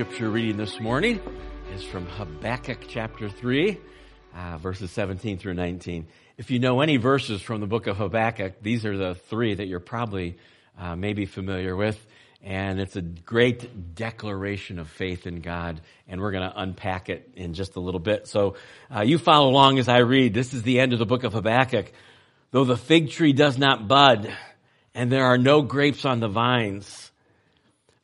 scripture reading this morning is from Habakkuk chapter 3, uh, verses 17 through 19. If you know any verses from the book of Habakkuk, these are the three that you're probably uh, maybe familiar with. And it's a great declaration of faith in God. And we're going to unpack it in just a little bit. So uh, you follow along as I read. This is the end of the book of Habakkuk. Though the fig tree does not bud, and there are no grapes on the vines,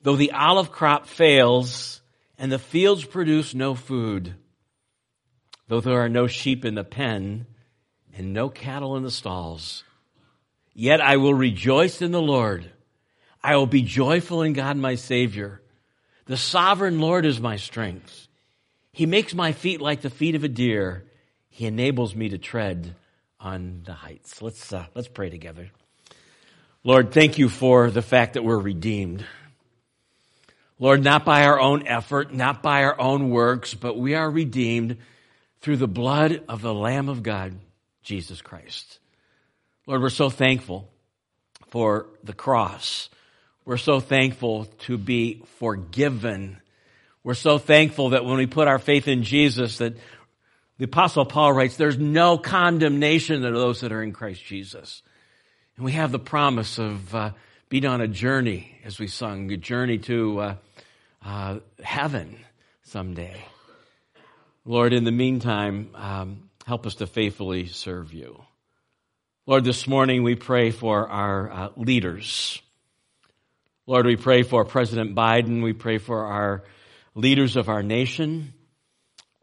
Though the olive crop fails and the fields produce no food, though there are no sheep in the pen and no cattle in the stalls, yet I will rejoice in the Lord. I will be joyful in God my Savior. The sovereign Lord is my strength. He makes my feet like the feet of a deer. He enables me to tread on the heights. Let's, uh, let's pray together. Lord, thank you for the fact that we're redeemed. Lord, not by our own effort, not by our own works, but we are redeemed through the blood of the Lamb of God, Jesus Christ. Lord, we're so thankful for the cross. We're so thankful to be forgiven. We're so thankful that when we put our faith in Jesus, that the apostle Paul writes, there's no condemnation to those that are in Christ Jesus. And we have the promise of uh, being on a journey, as we sung, a journey to uh, uh, heaven someday. Lord, in the meantime, um, help us to faithfully serve you. Lord, this morning we pray for our uh, leaders. Lord, we pray for President Biden. We pray for our leaders of our nation.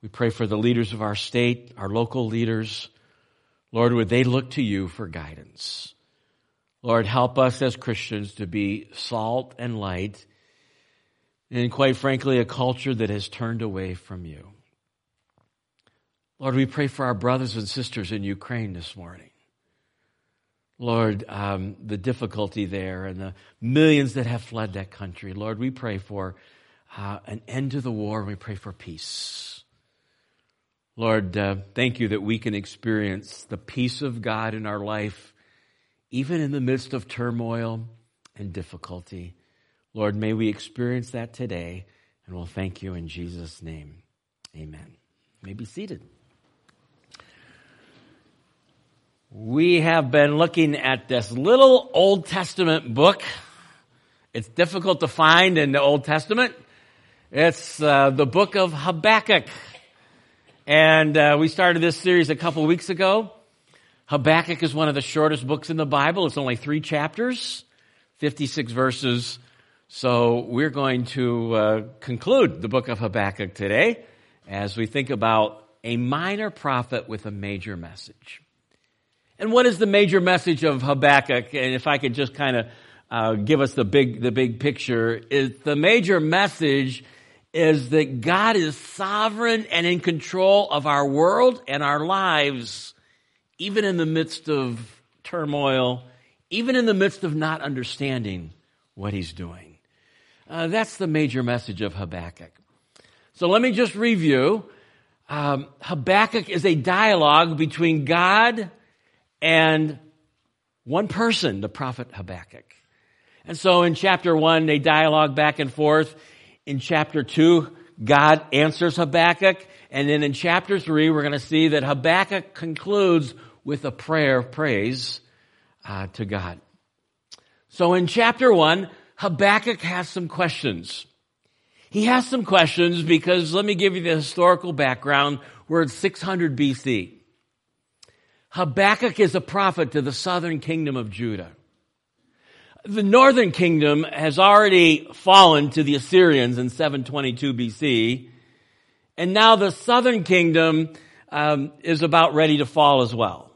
We pray for the leaders of our state, our local leaders. Lord, would they look to you for guidance? Lord, help us as Christians to be salt and light and quite frankly, a culture that has turned away from you. Lord, we pray for our brothers and sisters in Ukraine this morning. Lord, um, the difficulty there and the millions that have fled that country. Lord, we pray for uh, an end to the war and we pray for peace. Lord, uh, thank you that we can experience the peace of God in our life, even in the midst of turmoil and difficulty. Lord, may we experience that today, and we'll thank you in Jesus' name. Amen. You may be seated. We have been looking at this little Old Testament book. It's difficult to find in the Old Testament. It's uh, the book of Habakkuk. And uh, we started this series a couple weeks ago. Habakkuk is one of the shortest books in the Bible. It's only three chapters, 56 verses. So we're going to uh, conclude the book of Habakkuk today as we think about a minor prophet with a major message. And what is the major message of Habakkuk? And if I could just kind of uh, give us the big the big picture, is the major message is that God is sovereign and in control of our world and our lives, even in the midst of turmoil, even in the midst of not understanding what He's doing. Uh, that's the major message of Habakkuk. So let me just review. Um, Habakkuk is a dialogue between God and one person, the prophet Habakkuk. And so in chapter one, they dialogue back and forth. In chapter two, God answers Habakkuk. And then in chapter three, we're going to see that Habakkuk concludes with a prayer of praise uh, to God. So in chapter one, Habakkuk has some questions. He has some questions because let me give you the historical background. We're at 600 BC. Habakkuk is a prophet to the southern kingdom of Judah. The northern kingdom has already fallen to the Assyrians in 722 BC, and now the southern kingdom um, is about ready to fall as well.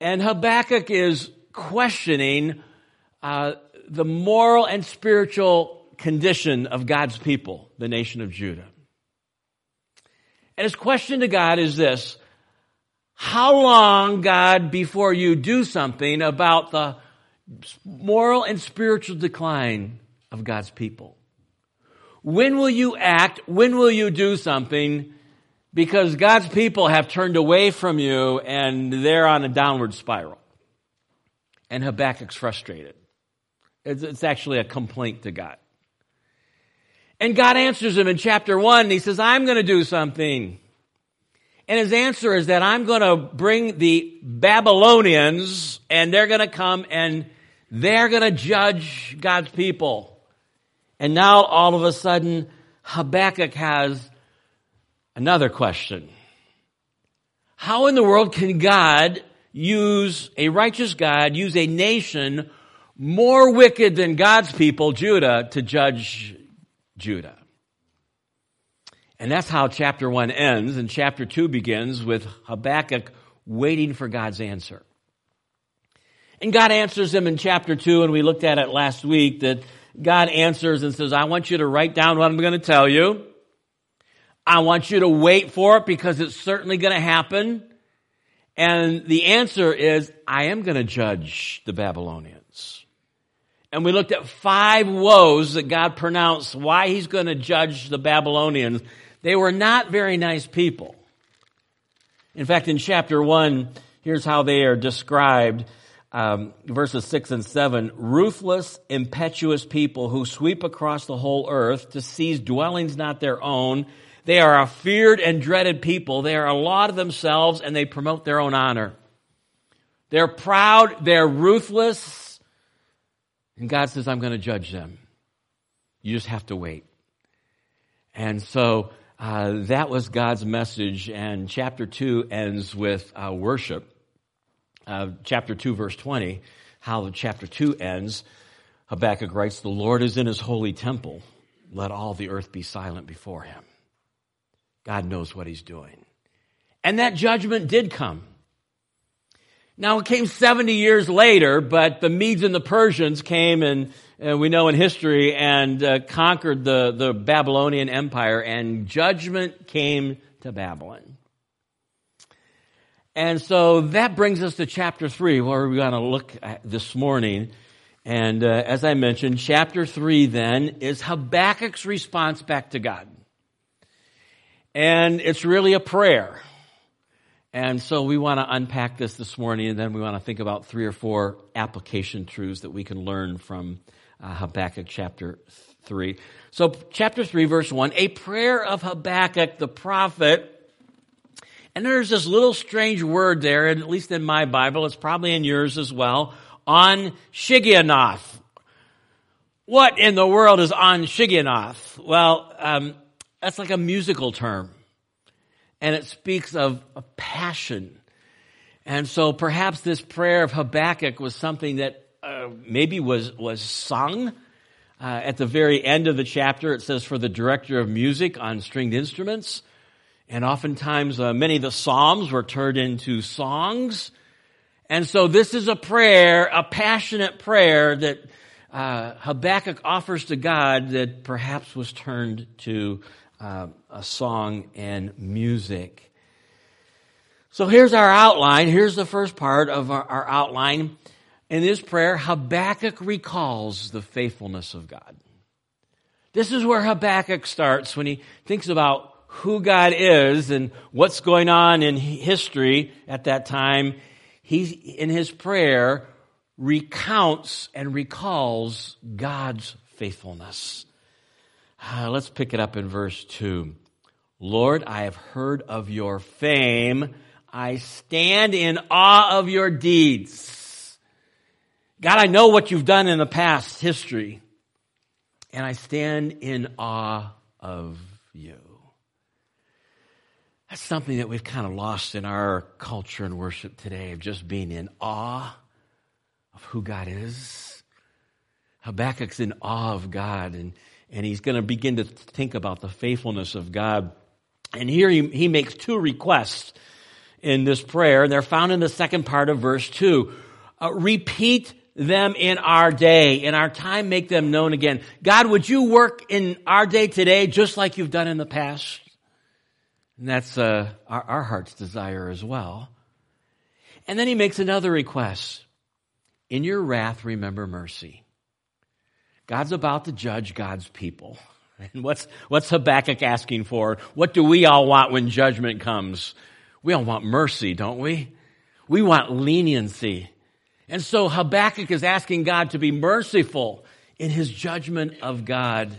And Habakkuk is questioning uh, the moral and spiritual condition of God's people, the nation of Judah. And his question to God is this How long, God, before you do something about the moral and spiritual decline of God's people? When will you act? When will you do something? Because God's people have turned away from you and they're on a downward spiral. And Habakkuk's frustrated. It's, it's actually a complaint to God. And God answers him in chapter one. He says, I'm going to do something. And his answer is that I'm going to bring the Babylonians and they're going to come and they're going to judge God's people. And now all of a sudden, Habakkuk has another question. How in the world can God use, a righteous God, use a nation more wicked than God's people, Judah, to judge Judah? And that's how chapter one ends, and chapter two begins with Habakkuk waiting for God's answer. And God answers him in chapter two, and we looked at it last week that God answers and says, I want you to write down what I'm going to tell you. I want you to wait for it because it's certainly going to happen. And the answer is, I am going to judge the Babylonians. And we looked at five woes that God pronounced why he's going to judge the Babylonians. They were not very nice people. In fact, in chapter 1, here's how they are described. Um, verses 6 and 7 ruthless, impetuous people who sweep across the whole earth to seize dwellings not their own. They are a feared and dreaded people. They are a law of themselves and they promote their own honor. They're proud, they're ruthless, and God says, I'm going to judge them. You just have to wait. And so uh, that was God's message, and chapter 2 ends with uh, worship. Uh, chapter 2, verse 20, how chapter 2 ends, Habakkuk writes, The Lord is in his holy temple. Let all the earth be silent before him. God knows what he's doing. And that judgment did come. Now it came 70 years later, but the Medes and the Persians came and uh, we know in history and uh, conquered the, the Babylonian Empire and judgment came to Babylon. And so that brings us to chapter 3 where we're going to look this morning. And uh, as I mentioned, chapter 3 then is Habakkuk's response back to God. And it's really a prayer. And so we want to unpack this this morning, and then we want to think about three or four application truths that we can learn from uh, Habakkuk chapter 3. So, chapter 3, verse 1, a prayer of Habakkuk the prophet. And there's this little strange word there, and at least in my Bible, it's probably in yours as well, on Shigionoth. What in the world is on Shigionoth? Well, um, that's like a musical term and it speaks of a passion. And so perhaps this prayer of Habakkuk was something that uh, maybe was, was sung. Uh, at the very end of the chapter, it says, for the director of music on stringed instruments. And oftentimes, uh, many of the Psalms were turned into songs. And so this is a prayer, a passionate prayer that uh, Habakkuk offers to God that perhaps was turned to uh, song and music. So here's our outline. Here's the first part of our, our outline. In this prayer, Habakkuk recalls the faithfulness of God. This is where Habakkuk starts when he thinks about who God is and what's going on in history at that time. He, in his prayer, recounts and recalls God's faithfulness. Uh, let's pick it up in verse 2. Lord, I have heard of your fame. I stand in awe of your deeds. God, I know what you've done in the past history, and I stand in awe of you. That's something that we've kind of lost in our culture and worship today of just being in awe of who God is. Habakkuk's in awe of God and and he's going to begin to think about the faithfulness of God. And here he, he makes two requests in this prayer, and they're found in the second part of verse 2. Uh, repeat them in our day, in our time, make them known again. God, would you work in our day today just like you've done in the past? And that's uh, our, our heart's desire as well. And then he makes another request. In your wrath, remember mercy. God's about to judge God's people. And what's, what's Habakkuk asking for? What do we all want when judgment comes? We all want mercy, don't we? We want leniency. And so Habakkuk is asking God to be merciful in his judgment of God.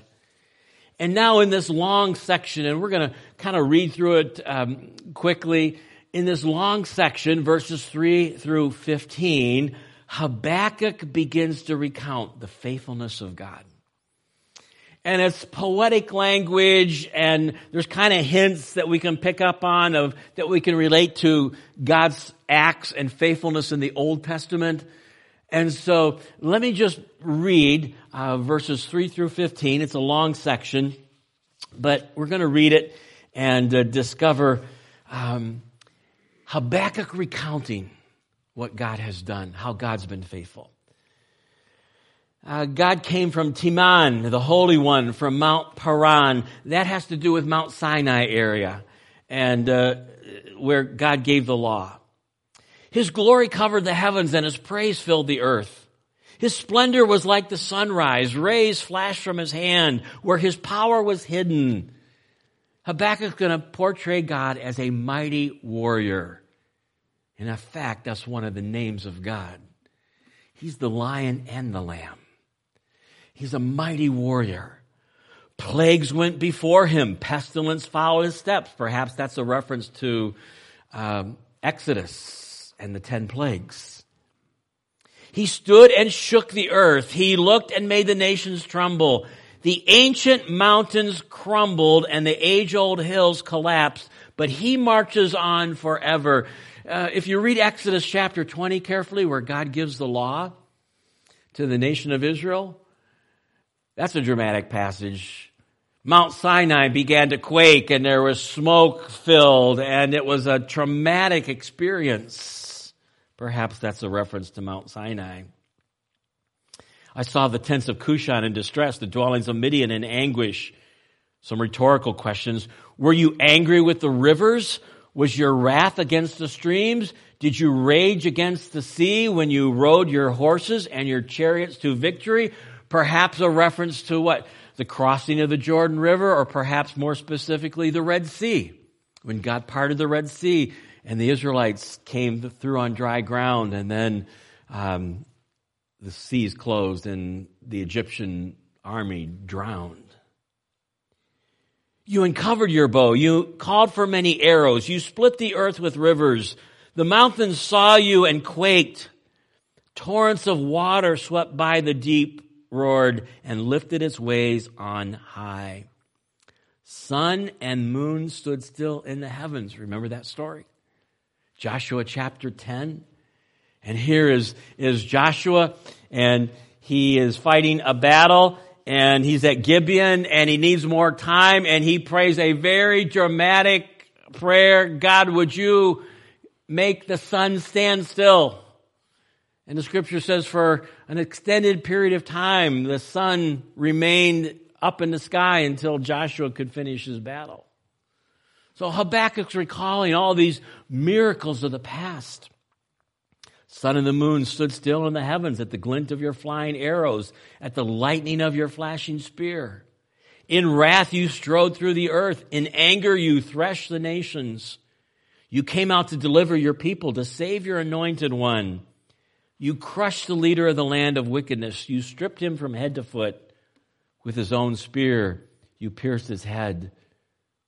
And now in this long section, and we're going to kind of read through it um, quickly. In this long section, verses 3 through 15, Habakkuk begins to recount the faithfulness of God. And it's poetic language and there's kind of hints that we can pick up on of, that we can relate to God's acts and faithfulness in the Old Testament. And so let me just read uh, verses 3 through 15. It's a long section, but we're going to read it and uh, discover um, Habakkuk recounting what God has done, how God's been faithful. Uh, God came from Teman, the Holy One, from Mount Paran. That has to do with Mount Sinai area, and uh, where God gave the law. His glory covered the heavens, and His praise filled the earth. His splendor was like the sunrise. Rays flashed from His hand, where His power was hidden. Habakkuk is going to portray God as a mighty warrior. In a fact, that's one of the names of God. He's the lion and the lamb. He's a mighty warrior. Plagues went before him. Pestilence followed his steps. Perhaps that's a reference to um, Exodus and the ten plagues. He stood and shook the earth. He looked and made the nations tremble. The ancient mountains crumbled and the age old hills collapsed, but he marches on forever. Uh, if you read Exodus chapter 20 carefully, where God gives the law to the nation of Israel, that's a dramatic passage. Mount Sinai began to quake and there was smoke filled and it was a traumatic experience. Perhaps that's a reference to Mount Sinai. I saw the tents of Cushan in distress, the dwellings of Midian in anguish. Some rhetorical questions. Were you angry with the rivers was your wrath against the streams? Did you rage against the sea when you rode your horses and your chariots to victory? Perhaps a reference to what? The crossing of the Jordan River, or perhaps more specifically, the Red Sea. When God parted the Red Sea and the Israelites came through on dry ground, and then um, the seas closed and the Egyptian army drowned. You uncovered your bow. You called for many arrows. You split the earth with rivers. The mountains saw you and quaked. Torrents of water swept by the deep, roared, and lifted its waves on high. Sun and moon stood still in the heavens. Remember that story? Joshua chapter 10. And here is, is Joshua, and he is fighting a battle, and he's at Gibeon and he needs more time and he prays a very dramatic prayer. God, would you make the sun stand still? And the scripture says for an extended period of time, the sun remained up in the sky until Joshua could finish his battle. So Habakkuk's recalling all these miracles of the past. Sun and the moon stood still in the heavens at the glint of your flying arrows, at the lightning of your flashing spear. In wrath you strode through the earth. In anger you threshed the nations. You came out to deliver your people, to save your anointed one. You crushed the leader of the land of wickedness. You stripped him from head to foot. With his own spear, you pierced his head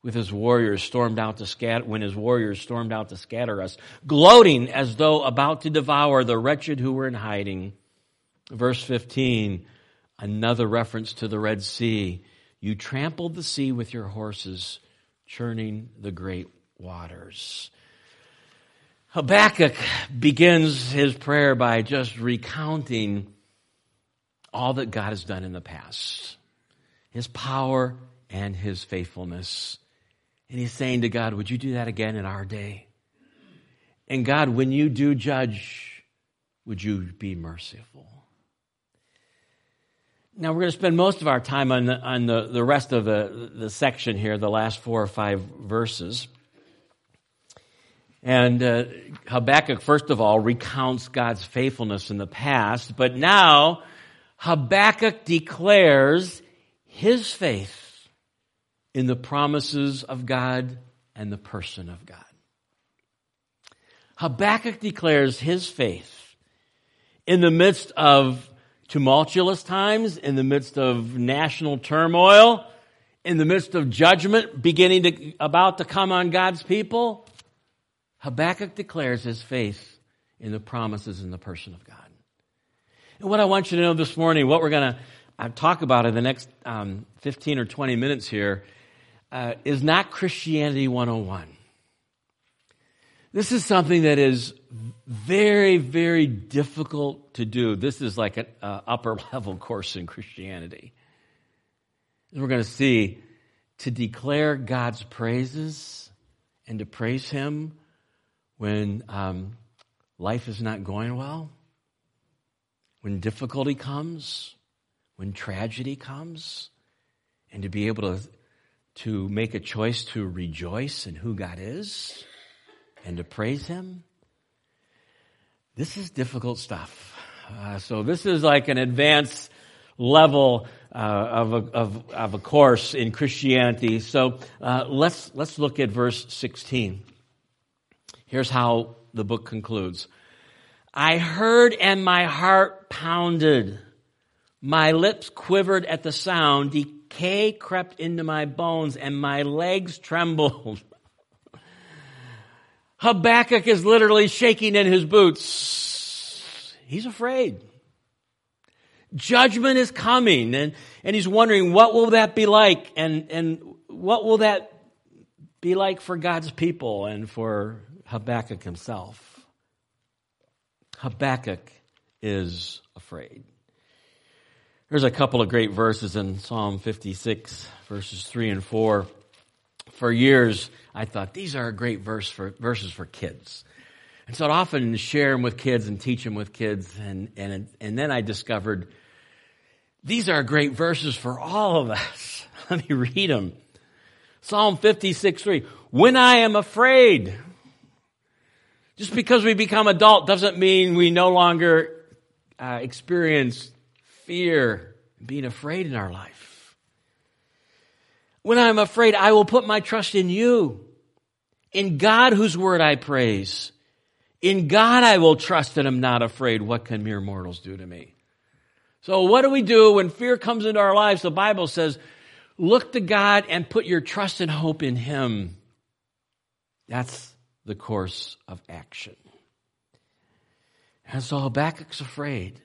with his warriors stormed out to scatter, when his warriors stormed out to scatter us, gloating as though about to devour the wretched who were in hiding. Verse 15, another reference to the Red Sea. You trampled the sea with your horses, churning the great waters. Habakkuk begins his prayer by just recounting all that God has done in the past. His power and his faithfulness. And he's saying to God, Would you do that again in our day? And God, when you do judge, would you be merciful? Now, we're going to spend most of our time on the, on the, the rest of the, the section here, the last four or five verses. And uh, Habakkuk, first of all, recounts God's faithfulness in the past, but now Habakkuk declares his faith in the promises of God and the person of God. Habakkuk declares his faith in the midst of tumultuous times, in the midst of national turmoil, in the midst of judgment beginning to, about to come on God's people, Habakkuk declares his faith in the promises and the person of God. And what I want you to know this morning, what we're going to uh, talk about in the next um, 15 or 20 minutes here, uh, is not Christianity 101. This is something that is very, very difficult to do. This is like an uh, upper level course in Christianity. And we're going to see to declare God's praises and to praise Him when um, life is not going well, when difficulty comes, when tragedy comes, and to be able to, to make a choice to rejoice in who God is and to praise Him. This is difficult stuff. Uh, so this is like an advanced level uh, of, a, of, of, a course in Christianity. So uh, let's, let's look at verse 16. Here's how the book concludes. I heard and my heart pounded. My lips quivered at the sound. Decay crept into my bones and my legs trembled. Habakkuk is literally shaking in his boots. He's afraid. Judgment is coming and, and he's wondering what will that be like and, and what will that be like for God's people and for Habakkuk himself. Habakkuk is afraid. There's a couple of great verses in Psalm 56, verses 3 and 4. For years, I thought these are a great verse for, verses for kids. And so I'd often share them with kids and teach them with kids. And, and, and then I discovered these are great verses for all of us. Let me read them. Psalm 56, 3. When I am afraid, just because we become adult doesn't mean we no longer uh, experience fear, and being afraid in our life. When I'm afraid, I will put my trust in you, in God whose word I praise. In God I will trust and I'm not afraid. What can mere mortals do to me? So what do we do when fear comes into our lives? The Bible says, look to God and put your trust and hope in Him. That's the course of action. And so Habakkuk's afraid.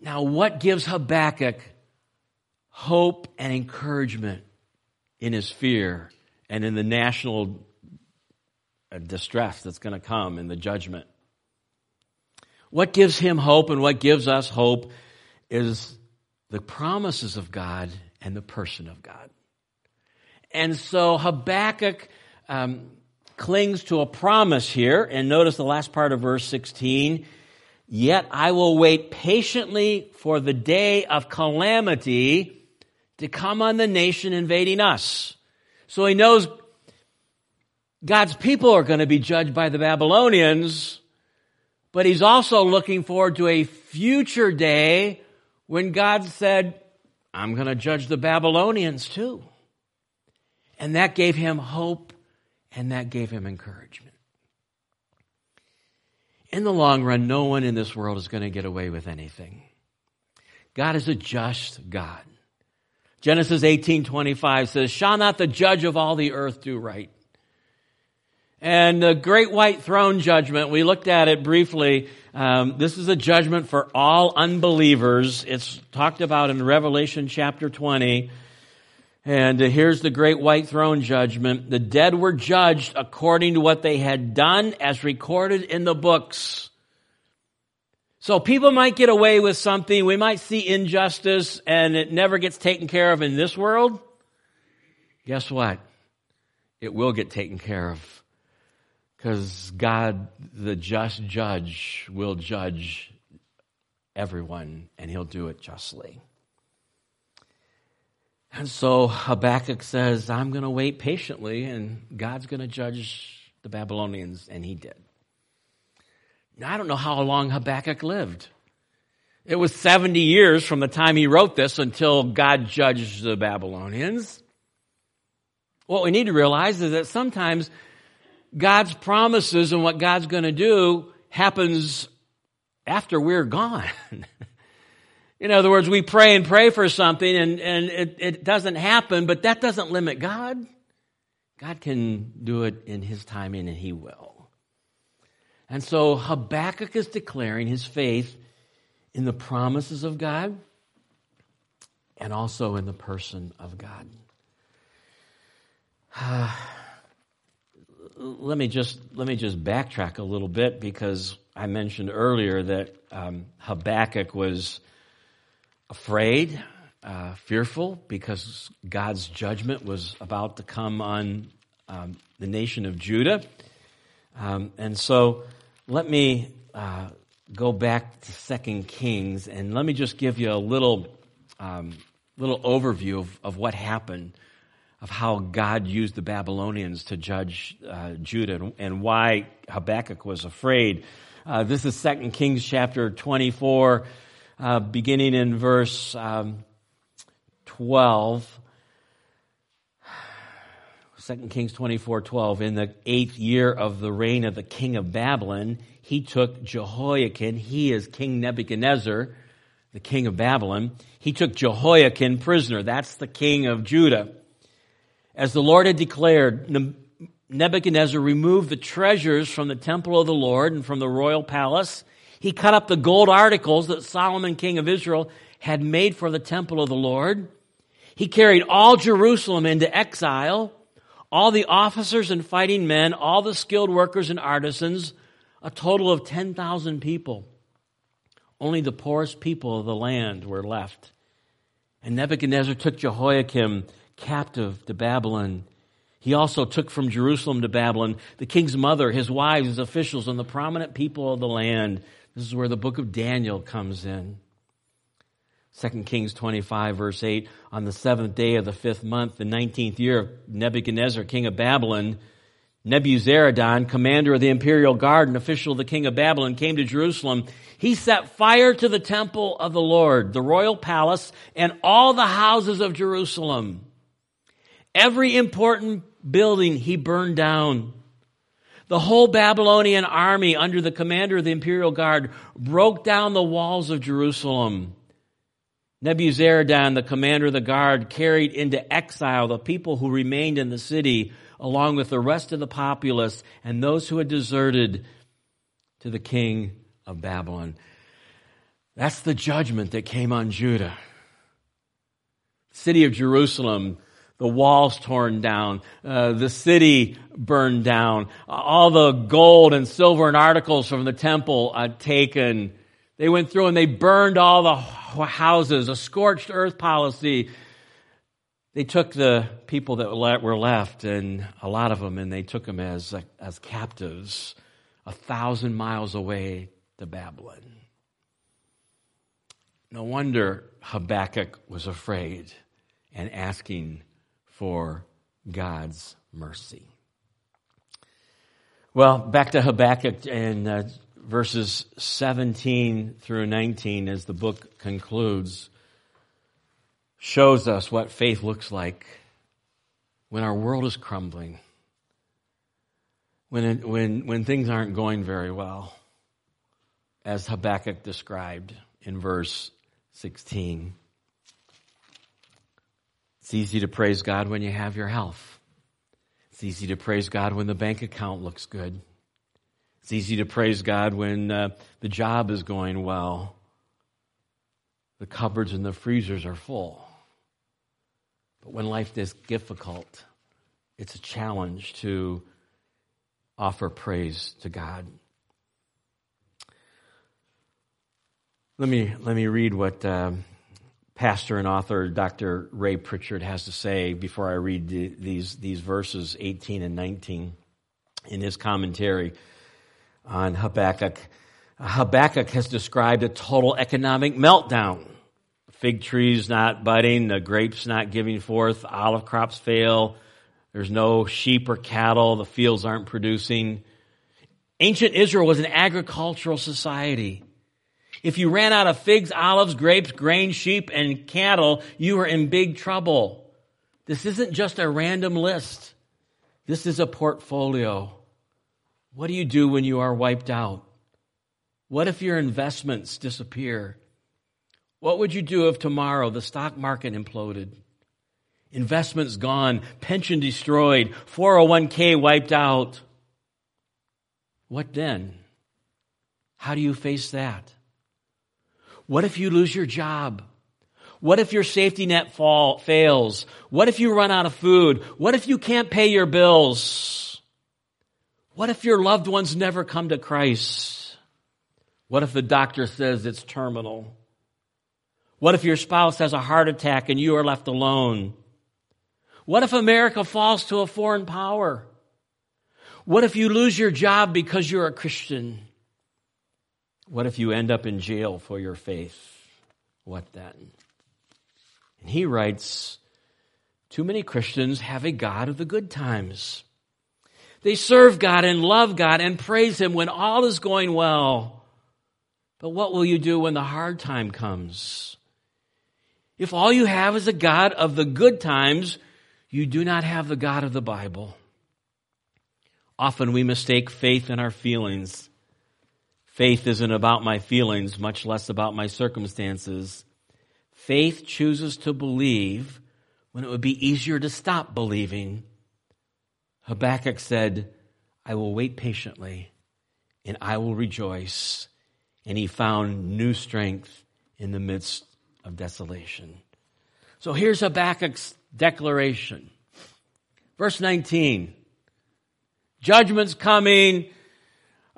Now, what gives Habakkuk hope and encouragement in his fear and in the national uh, distress that's going to come in the judgment? What gives him hope and what gives us hope is the promises of God and the person of God. And so Habakkuk um, clings to a promise here, and notice the last part of verse 16. Yet I will wait patiently for the day of calamity to come on the nation invading us. So he knows God's people are going to be judged by the Babylonians, but he's also looking forward to a future day when God said, I'm going to judge the Babylonians too. And that gave him hope and that gave him encouragement. In the long run, no one in this world is going to get away with anything. God is a just God. Genesis 18:25 says, "Shall not the judge of all the earth do right?" And the great white throne judgment, we looked at it briefly. Um, this is a judgment for all unbelievers. It's talked about in Revelation chapter 20. And uh, here's the great white throne judgment. The dead were judged according to what they had done as recorded in the books. So people might get away with something. We might see injustice and it never gets taken care of in this world. Guess what? It will get taken care of. Because God, the just judge, will judge everyone and he'll do it justly. And so Habakkuk says, I'm going to wait patiently and God's going to judge the Babylonians. And he did. Now, I don't know how long Habakkuk lived. It was 70 years from the time he wrote this until God judged the Babylonians. What we need to realize is that sometimes God's promises and what God's going to do happens after we're gone. In other words, we pray and pray for something and, and it, it doesn't happen, but that doesn't limit God. God can do it in His timing and He will. And so Habakkuk is declaring his faith in the promises of God and also in the person of God. Let me just let me just backtrack a little bit because I mentioned earlier that um, Habakkuk was afraid, uh, fearful, because God's judgment was about to come on um, the nation of Judah. Um, and so let me uh, go back to Second Kings and let me just give you a little, um, little overview of, of what happened, of how God used the Babylonians to judge uh, Judah and why Habakkuk was afraid. Uh, this is Second Kings chapter 24 uh, beginning in verse um, 12. 2 Kings 24 12. In the eighth year of the reign of the king of Babylon, he took Jehoiakim. He is King Nebuchadnezzar, the king of Babylon. He took Jehoiakim prisoner. That's the king of Judah. As the Lord had declared, Nebuchadnezzar removed the treasures from the temple of the Lord and from the royal palace he cut up the gold articles that Solomon, king of Israel, had made for the temple of the Lord. He carried all Jerusalem into exile, all the officers and fighting men, all the skilled workers and artisans, a total of 10,000 people. Only the poorest people of the land were left. And Nebuchadnezzar took Jehoiakim captive to Babylon. He also took from Jerusalem to Babylon the king's mother, his wives, his officials, and the prominent people of the land. This is where the book of Daniel comes in. 2 Kings 25, verse 8 On the seventh day of the fifth month, the nineteenth year of Nebuchadnezzar, king of Babylon, Nebuzaradan, commander of the imperial guard and official of the king of Babylon, came to Jerusalem. He set fire to the temple of the Lord, the royal palace, and all the houses of Jerusalem. Every important building he burned down. The whole Babylonian army under the commander of the imperial guard broke down the walls of Jerusalem. Nebuzaradan, the commander of the guard, carried into exile the people who remained in the city, along with the rest of the populace and those who had deserted to the king of Babylon. That's the judgment that came on Judah. City of Jerusalem the walls torn down, uh, the city burned down, all the gold and silver and articles from the temple uh, taken. They went through and they burned all the houses, a scorched earth policy. They took the people that were left, and a lot of them, and they took them as, as captives a thousand miles away to Babylon. No wonder Habakkuk was afraid and asking for God's mercy. Well, back to Habakkuk and uh, verses 17 through 19 as the book concludes shows us what faith looks like when our world is crumbling, when, it, when, when things aren't going very well, as Habakkuk described in verse 16. It's easy to praise God when you have your health. It's easy to praise God when the bank account looks good. It's easy to praise God when uh, the job is going well. The cupboards and the freezers are full. But when life is difficult, it's a challenge to offer praise to God. Let me, let me read what. Um, pastor and author Dr. Ray Pritchard has to say before I read the, these, these verses 18 and 19 in his commentary on Habakkuk. Habakkuk has described a total economic meltdown. Fig trees not budding, the grapes not giving forth, olive crops fail, there's no sheep or cattle, the fields aren't producing. Ancient Israel was an agricultural society. If you ran out of figs, olives, grapes, grain, sheep, and cattle, you were in big trouble. This isn't just a random list. This is a portfolio. What do you do when you are wiped out? What if your investments disappear? What would you do if tomorrow the stock market imploded? Investments gone, pension destroyed, 401k wiped out. What then? How do you face that? What if you lose your job? What if your safety net fall, fails? What if you run out of food? What if you can't pay your bills? What if your loved ones never come to Christ? What if the doctor says it's terminal? What if your spouse has a heart attack and you are left alone? What if America falls to a foreign power? What if you lose your job because you're a Christian? What if you end up in jail for your faith? What then? And he writes, too many Christians have a God of the good times. They serve God and love God and praise Him when all is going well. But what will you do when the hard time comes? If all you have is a God of the good times, you do not have the God of the Bible. Often we mistake faith in our feelings. Faith isn't about my feelings, much less about my circumstances. Faith chooses to believe when it would be easier to stop believing. Habakkuk said, I will wait patiently and I will rejoice. And he found new strength in the midst of desolation. So here's Habakkuk's declaration. Verse 19. Judgment's coming.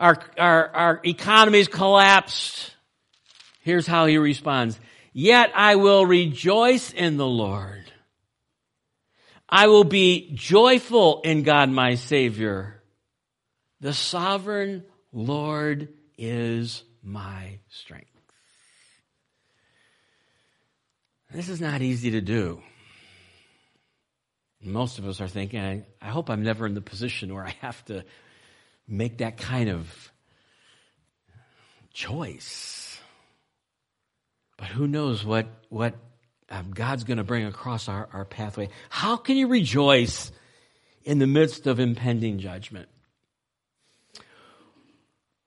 Our, our, our economy's collapsed. Here's how he responds. Yet I will rejoice in the Lord. I will be joyful in God my Savior. The sovereign Lord is my strength. This is not easy to do. Most of us are thinking, I, I, hope I'm never in the position where I have to make that kind of choice. But who knows what, what um, God's going to bring across our, our pathway. How can you rejoice in the midst of impending judgment?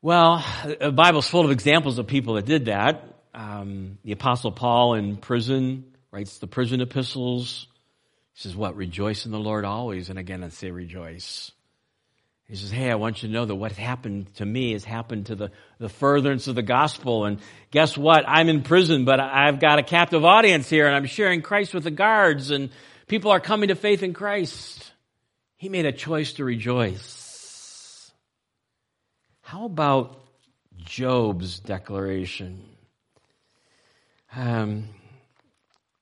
Well, the Bible's full of examples of people that did that. Um, the Apostle Paul in prison writes the prison epistles. He says, What? Rejoice in the Lord always. And again, I say rejoice. He says, Hey, I want you to know that what happened to me has happened to the, the furtherance of the gospel. And guess what? I'm in prison, but I've got a captive audience here and I'm sharing Christ with the guards and people are coming to faith in Christ. He made a choice to rejoice. How about Job's declaration? Um,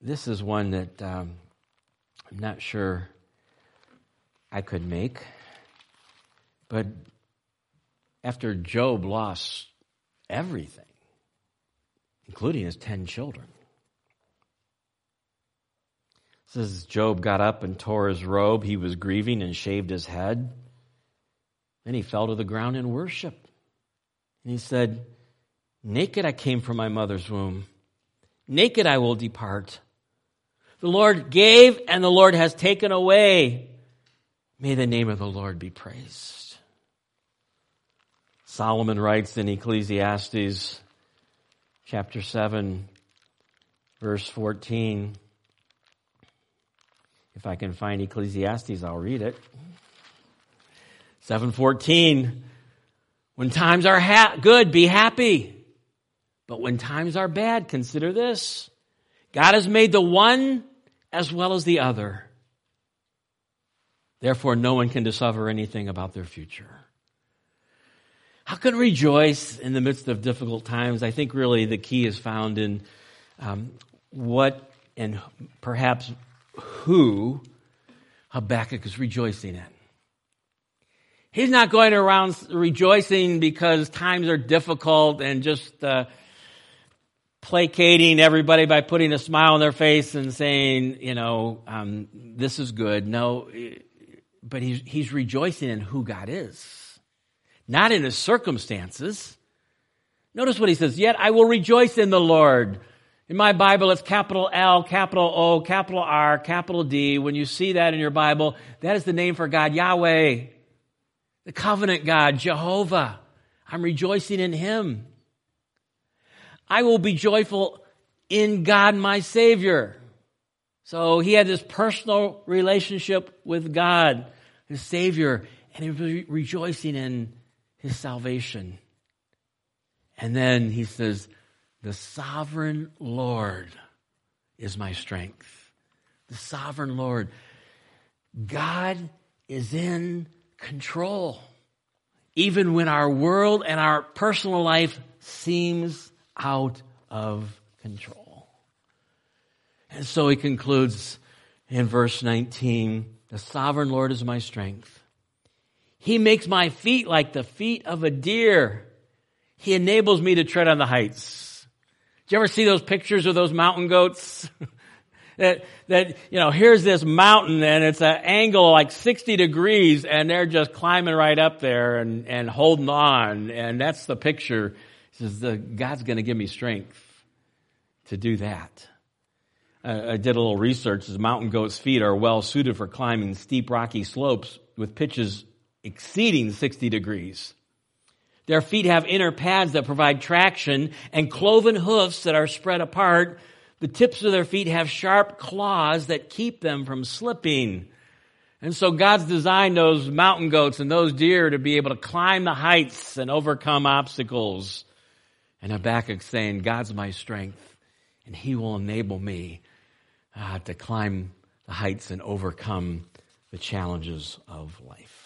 this is one that um, I'm not sure I could make. But after Job lost everything, including his ten children, says Job got up and tore his robe. He was grieving and shaved his head. Then he fell to the ground in worship. And he said, Naked I came from my mother's womb. Naked I will depart. The Lord gave and the Lord has taken away. May the name of the Lord be praised. Solomon writes in Ecclesiastes chapter 7, verse 14. If I can find Ecclesiastes, I'll read it. 714. When times are ha- good, be happy. But when times are bad, consider this. God has made the one as well as the other. Therefore, no one can discover anything about their future. How can rejoice in the midst of difficult times? I think really the key is found in um, what and perhaps who Habakkuk is rejoicing in. He's not going around rejoicing because times are difficult and just uh, placating everybody by putting a smile on their face and saying, you know, um, this is good. No, but he's, he's rejoicing in who God is, not in his circumstances. Notice what he says, yet I will rejoice in the Lord. In my Bible, it's capital L, capital O, capital R, capital D. When you see that in your Bible, that is the name for God, Yahweh, the covenant God, Jehovah. I'm rejoicing in him. I will be joyful in God my Savior. So he had this personal relationship with God, his Savior, and he was rejoicing in his salvation. And then he says, The sovereign Lord is my strength. The sovereign Lord. God is in control. Even when our world and our personal life seems out of control. And so he concludes in verse 19, the sovereign Lord is my strength. He makes my feet like the feet of a deer. He enables me to tread on the heights. Did you ever see those pictures of those mountain goats? that, that, you know, here's this mountain and it's an angle like 60 degrees and they're just climbing right up there and, and holding on. And that's the picture. He says, the, God's going to give me strength to do that. I did a little research. Mountain goat's feet are well suited for climbing steep rocky slopes with pitches exceeding 60 degrees. Their feet have inner pads that provide traction and cloven hoofs that are spread apart. The tips of their feet have sharp claws that keep them from slipping. And so God's designed those mountain goats and those deer to be able to climb the heights and overcome obstacles. And Habakkuk saying, God's my strength and he will enable me uh, to climb the heights and overcome the challenges of life.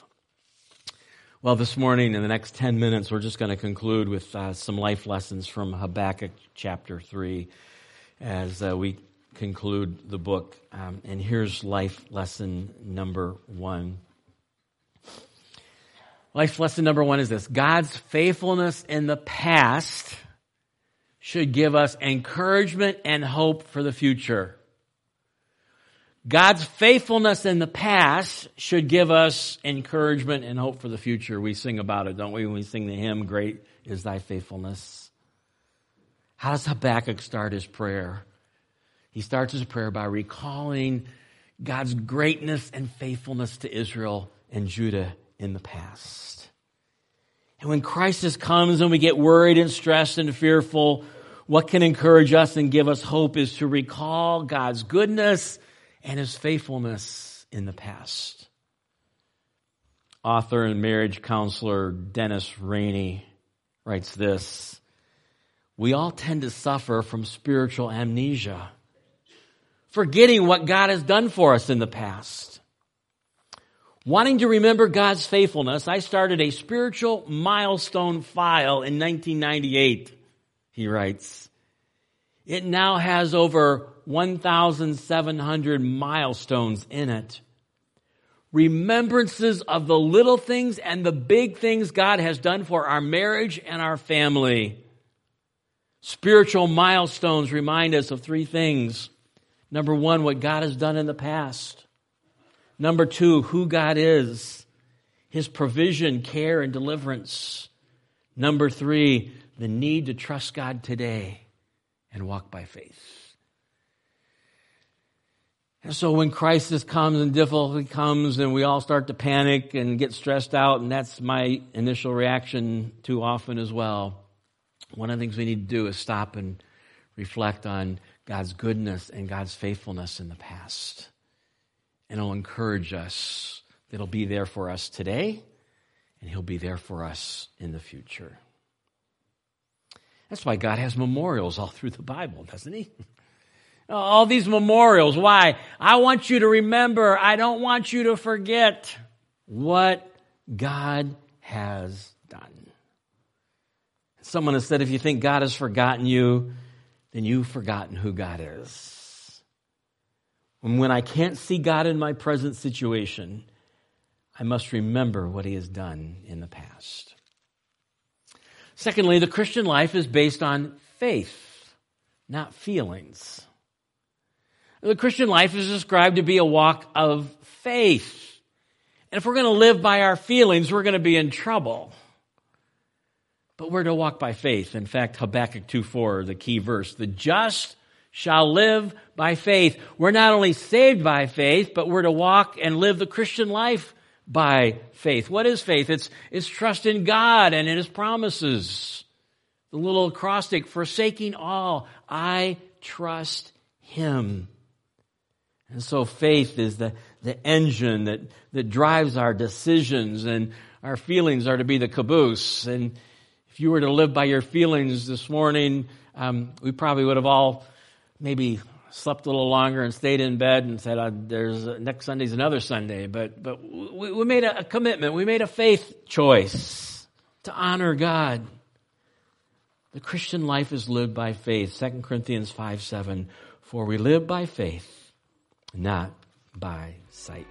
Well, this morning, in the next 10 minutes, we're just going to conclude with uh, some life lessons from Habakkuk chapter 3 as uh, we conclude the book. Um, and here's life lesson number one. Life lesson number one is this God's faithfulness in the past should give us encouragement and hope for the future. God's faithfulness in the past should give us encouragement and hope for the future. We sing about it, don't we, when we sing the hymn, Great is Thy Faithfulness. How does Habakkuk start his prayer? He starts his prayer by recalling God's greatness and faithfulness to Israel and Judah in the past. And when crisis comes and we get worried and stressed and fearful, what can encourage us and give us hope is to recall God's goodness and his faithfulness in the past. Author and marriage counselor Dennis Rainey writes this We all tend to suffer from spiritual amnesia, forgetting what God has done for us in the past. Wanting to remember God's faithfulness, I started a spiritual milestone file in 1998, he writes. It now has over 1,700 milestones in it. Remembrances of the little things and the big things God has done for our marriage and our family. Spiritual milestones remind us of three things. Number one, what God has done in the past. Number two, who God is, His provision, care, and deliverance. Number three, the need to trust God today and walk by faith. And so when crisis comes and difficulty comes and we all start to panic and get stressed out, and that's my initial reaction too often as well, one of the things we need to do is stop and reflect on God's goodness and God's faithfulness in the past. And it'll encourage us that He'll be there for us today and He'll be there for us in the future. That's why God has memorials all through the Bible, doesn't He? All these memorials. Why? I want you to remember. I don't want you to forget what God has done. Someone has said if you think God has forgotten you, then you've forgotten who God is. And when I can't see God in my present situation, I must remember what He has done in the past. Secondly, the Christian life is based on faith, not feelings. The Christian life is described to be a walk of faith. And if we're going to live by our feelings, we're going to be in trouble. But we're to walk by faith. In fact, Habakkuk 2:4, the key verse, the just shall live by faith. We're not only saved by faith, but we're to walk and live the Christian life by faith. What is faith? It's, it's trust in God and in His promises. The little acrostic, forsaking all, I trust Him. And so faith is the, the engine that, that drives our decisions and our feelings are to be the caboose. And if you were to live by your feelings this morning, um, we probably would have all maybe slept a little longer and stayed in bed and said, uh, "There's uh, next Sunday's another Sunday." But but we, we made a, a commitment. We made a faith choice to honor God. The Christian life is lived by faith. 2 Corinthians 5 7. For we live by faith, not by sight.